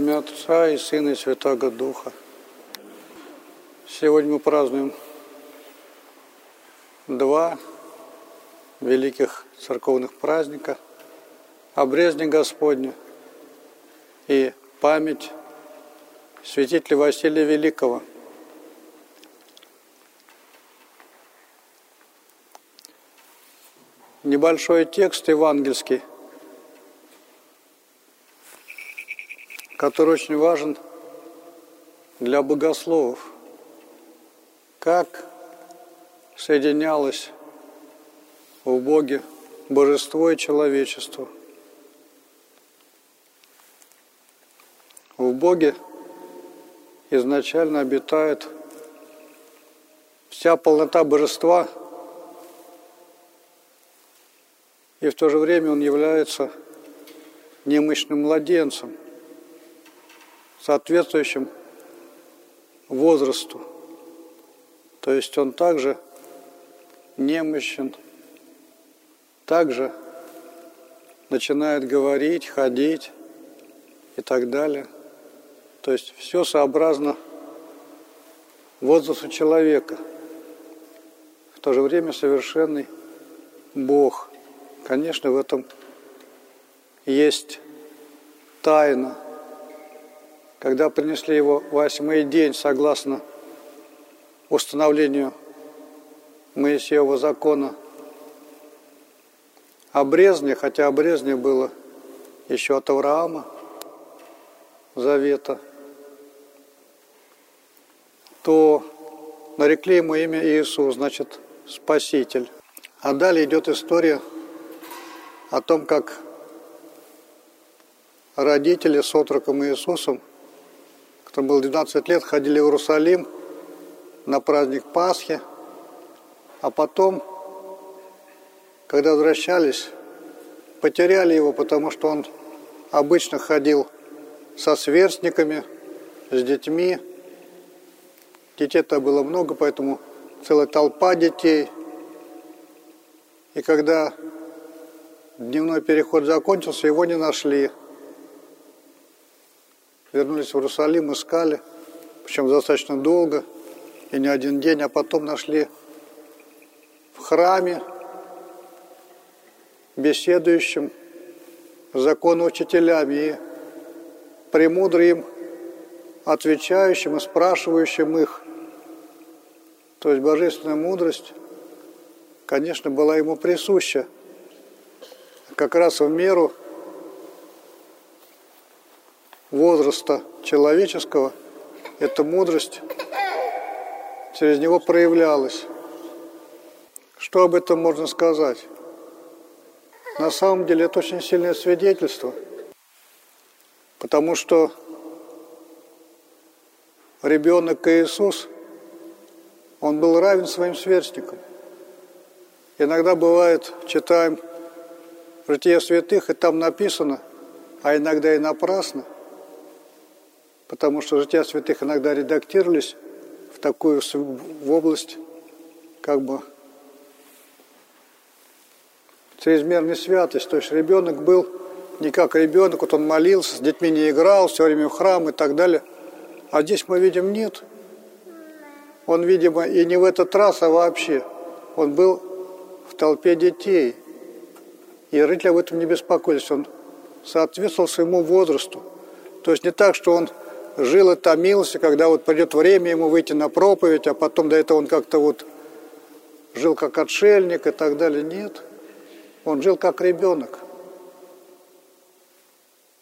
имя Отца и Сына и Святого Духа. Сегодня мы празднуем два великих церковных праздника – Обрезни Господня и память святителя Василия Великого. Небольшой текст евангельский, который очень важен для богословов. Как соединялось в Боге божество и человечество. В Боге изначально обитает вся полнота божества, и в то же время он является немощным младенцем, соответствующим возрасту. То есть он также немощен, также начинает говорить, ходить и так далее. То есть все сообразно возрасту человека. В то же время совершенный Бог. Конечно, в этом есть тайна. Когда принесли его восьмой день, согласно установлению Моисеева закона обрезание, хотя обрезание было еще от Авраама, завета, то нарекли ему имя Иисус, значит, Спаситель. А далее идет история о том, как родители с отроком Иисусом, которому было 12 лет, ходили в Иерусалим на праздник Пасхи, а потом, когда возвращались, потеряли его, потому что он обычно ходил со сверстниками, с детьми. Детей-то было много, поэтому целая толпа детей. И когда дневной переход закончился, его не нашли. Вернулись в Иерусалим, искали, причем достаточно долго, и не один день, а потом нашли в храме, беседующим с законоучителями и премудрым отвечающим и спрашивающим их. То есть божественная мудрость, конечно, была ему присуща. Как раз в меру возраста человеческого эта мудрость через него проявлялась. Что об этом можно сказать? На самом деле это очень сильное свидетельство, потому что ребенок Иисус, он был равен своим сверстникам. Иногда бывает, читаем Житие святых, и там написано, а иногда и напрасно, потому что Жития святых иногда редактировались в такую в область как бы чрезмерной святость. То есть ребенок был не как ребенок, вот он молился, с детьми не играл, все время в храм и так далее. А здесь мы видим нет. Он, видимо, и не в этот раз, а вообще. Он был в толпе детей. И родители об этом не беспокоились. Он соответствовал своему возрасту. То есть не так, что он жил и томился, когда вот придет время ему выйти на проповедь, а потом до этого он как-то вот жил как отшельник и так далее. Нет. Он жил как ребенок.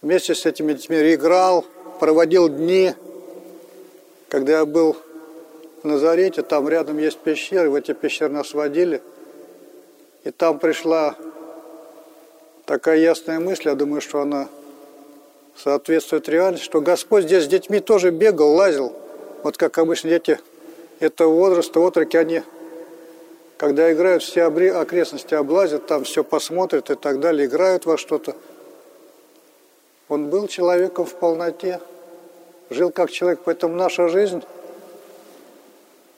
Вместе с этими детьми играл, проводил дни. Когда я был в Назарете, там рядом есть пещеры, в эти пещеры нас водили. И там пришла такая ясная мысль, я думаю, что она соответствует реальности, что Господь здесь с детьми тоже бегал, лазил. Вот как обычно дети этого возраста, отроки, они когда играют, все окрестности облазят, там все посмотрят и так далее, играют во что-то. Он был человеком в полноте, жил как человек, поэтому наша жизнь,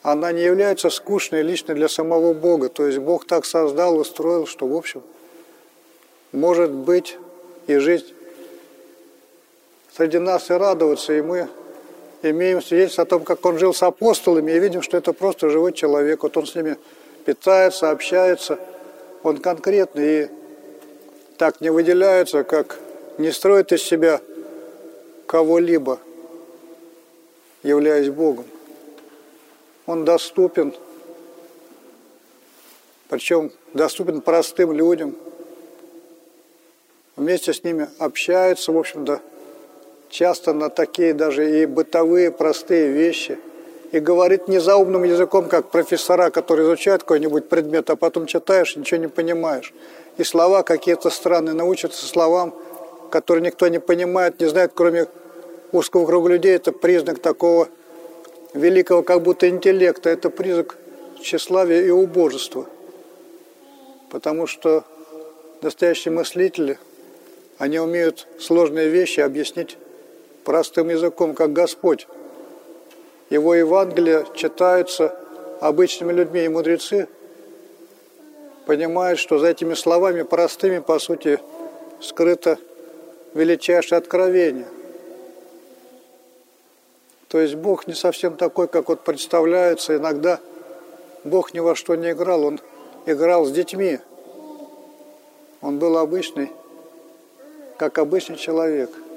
она не является скучной лично для самого Бога. То есть Бог так создал, устроил, что, в общем, может быть и жить среди нас и радоваться. И мы имеем свидетельство о том, как он жил с апостолами, и видим, что это просто живой человек. Вот он с ними питается, общается. Он конкретный и так не выделяется, как не строит из себя кого-либо, являясь Богом. Он доступен, причем доступен простым людям. Вместе с ними общается, в общем-то, часто на такие даже и бытовые простые вещи. И говорит не заумным языком, как профессора, которые изучают какой-нибудь предмет, а потом читаешь ничего не понимаешь. И слова какие-то странные, научатся словам, которые никто не понимает, не знает, кроме узкого круга людей. Это признак такого великого как будто интеллекта. Это признак тщеславия и убожества. Потому что настоящие мыслители, они умеют сложные вещи объяснить простым языком, как Господь. Его Евангелие читаются обычными людьми, и мудрецы понимают, что за этими словами простыми, по сути, скрыто величайшее откровение. То есть Бог не совсем такой, как вот представляется. Иногда Бог ни во что не играл, Он играл с детьми. Он был обычный, как обычный человек –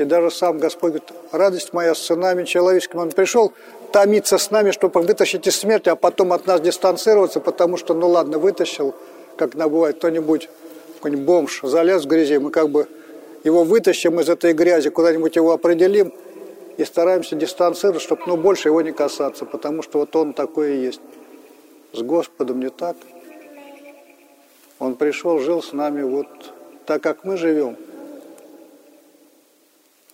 и даже сам Господь говорит, радость моя с сынами человеческими. Он пришел томиться с нами, чтобы вытащить из смерти, а потом от нас дистанцироваться, потому что, ну ладно, вытащил, как на бывает, кто-нибудь, какой-нибудь бомж залез в грязи, мы как бы его вытащим из этой грязи, куда-нибудь его определим и стараемся дистанцировать, чтобы ну, больше его не касаться, потому что вот он такой и есть. С Господом не так. Он пришел, жил с нами вот так, как мы живем –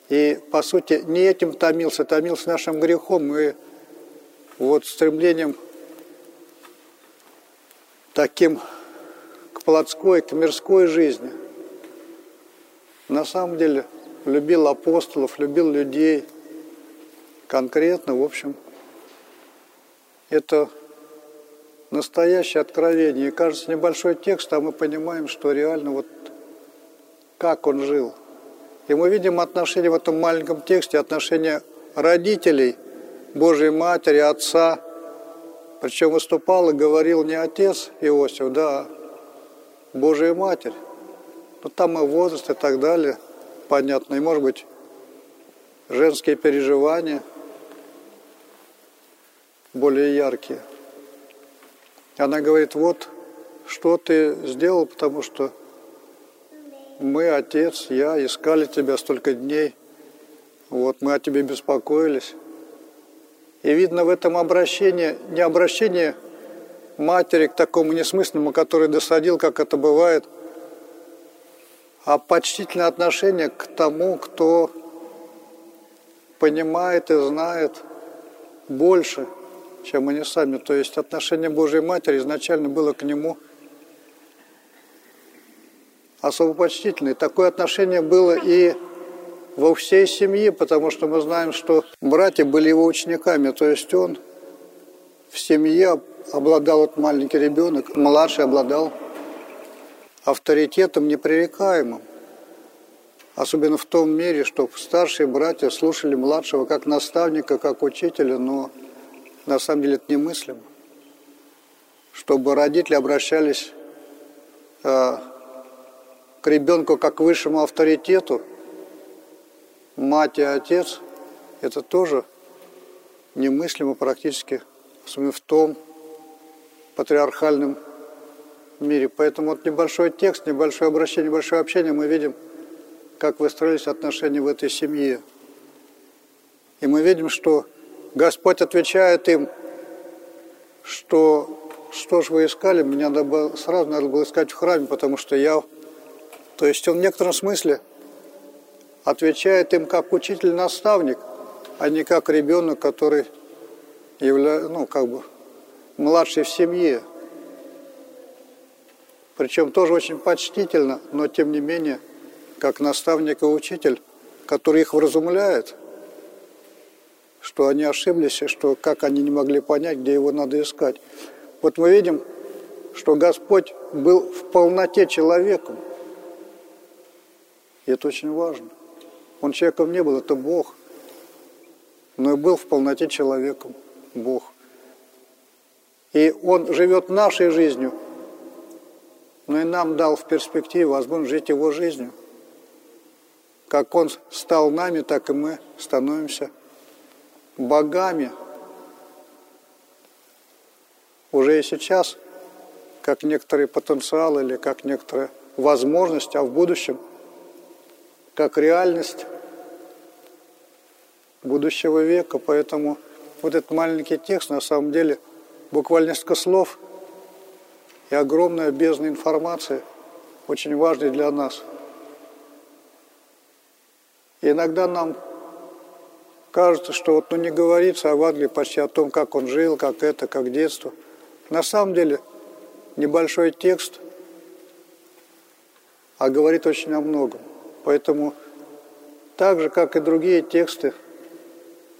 и, по сути, не этим томился, томился нашим грехом и вот стремлением таким к плотской, к мирской жизни. На самом деле любил апостолов, любил людей конкретно, в общем, это настоящее откровение. И кажется, небольшой текст, а мы понимаем, что реально вот как он жил – и мы видим отношение в этом маленьком тексте, отношение родителей, Божьей Матери, Отца. Причем выступал и говорил не отец Иосиф, да, а Божья Матерь. Ну там и возраст и так далее, понятно. И может быть женские переживания более яркие. Она говорит, вот что ты сделал, потому что мы, отец, я, искали тебя столько дней. Вот мы о тебе беспокоились. И видно в этом обращение, не обращение матери к такому несмысленному, который досадил, как это бывает, а почтительное отношение к тому, кто понимает и знает больше, чем они сами. То есть отношение Божьей Матери изначально было к нему – особо почтительный. Такое отношение было и во всей семье, потому что мы знаем, что братья были его учениками, то есть он в семье обладал вот маленький ребенок, младший обладал авторитетом непререкаемым. Особенно в том мере, что старшие братья слушали младшего как наставника, как учителя, но на самом деле это немыслимо. Чтобы родители обращались а, к ребенку как высшему авторитету, мать и отец, это тоже немыслимо практически, в том патриархальном мире. Поэтому вот небольшой текст, небольшое обращение, небольшое общение, мы видим, как выстроились отношения в этой семье. И мы видим, что Господь отвечает им, что что же вы искали, меня надо было, сразу надо было искать в храме, потому что я то есть он в некотором смысле отвечает им как учитель-наставник, а не как ребенок, который является, ну, как бы, младший в семье. Причем тоже очень почтительно, но тем не менее, как наставник и учитель, который их вразумляет, что они ошиблись, и что как они не могли понять, где его надо искать. Вот мы видим, что Господь был в полноте человеком, и это очень важно. Он человеком не был, это Бог. Но и был в полноте человеком Бог. И Он живет нашей жизнью, но и нам дал в перспективе возможность жить Его жизнью. Как Он стал нами, так и мы становимся богами. Уже и сейчас, как некоторый потенциал или как некоторая возможность, а в будущем, как реальность будущего века. Поэтому вот этот маленький текст на самом деле буквально несколько слов и огромная бездна информации, очень важной для нас. И иногда нам кажется, что вот ну, не говорится о Евангелии почти о том, как он жил, как это, как детство. На самом деле небольшой текст, а говорит очень о многом. Поэтому так же, как и другие тексты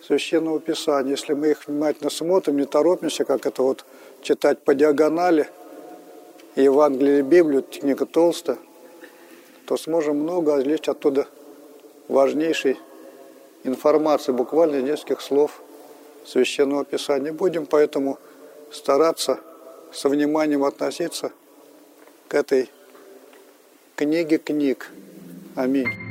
Священного Писания, если мы их внимательно смотрим, не торопимся, как это вот читать по диагонали, Евангелие Библию, книга толстая, то сможем много извлечь оттуда важнейшей информации, буквально нескольких слов Священного Писания. Будем поэтому стараться со вниманием относиться к этой книге книг. Аминь.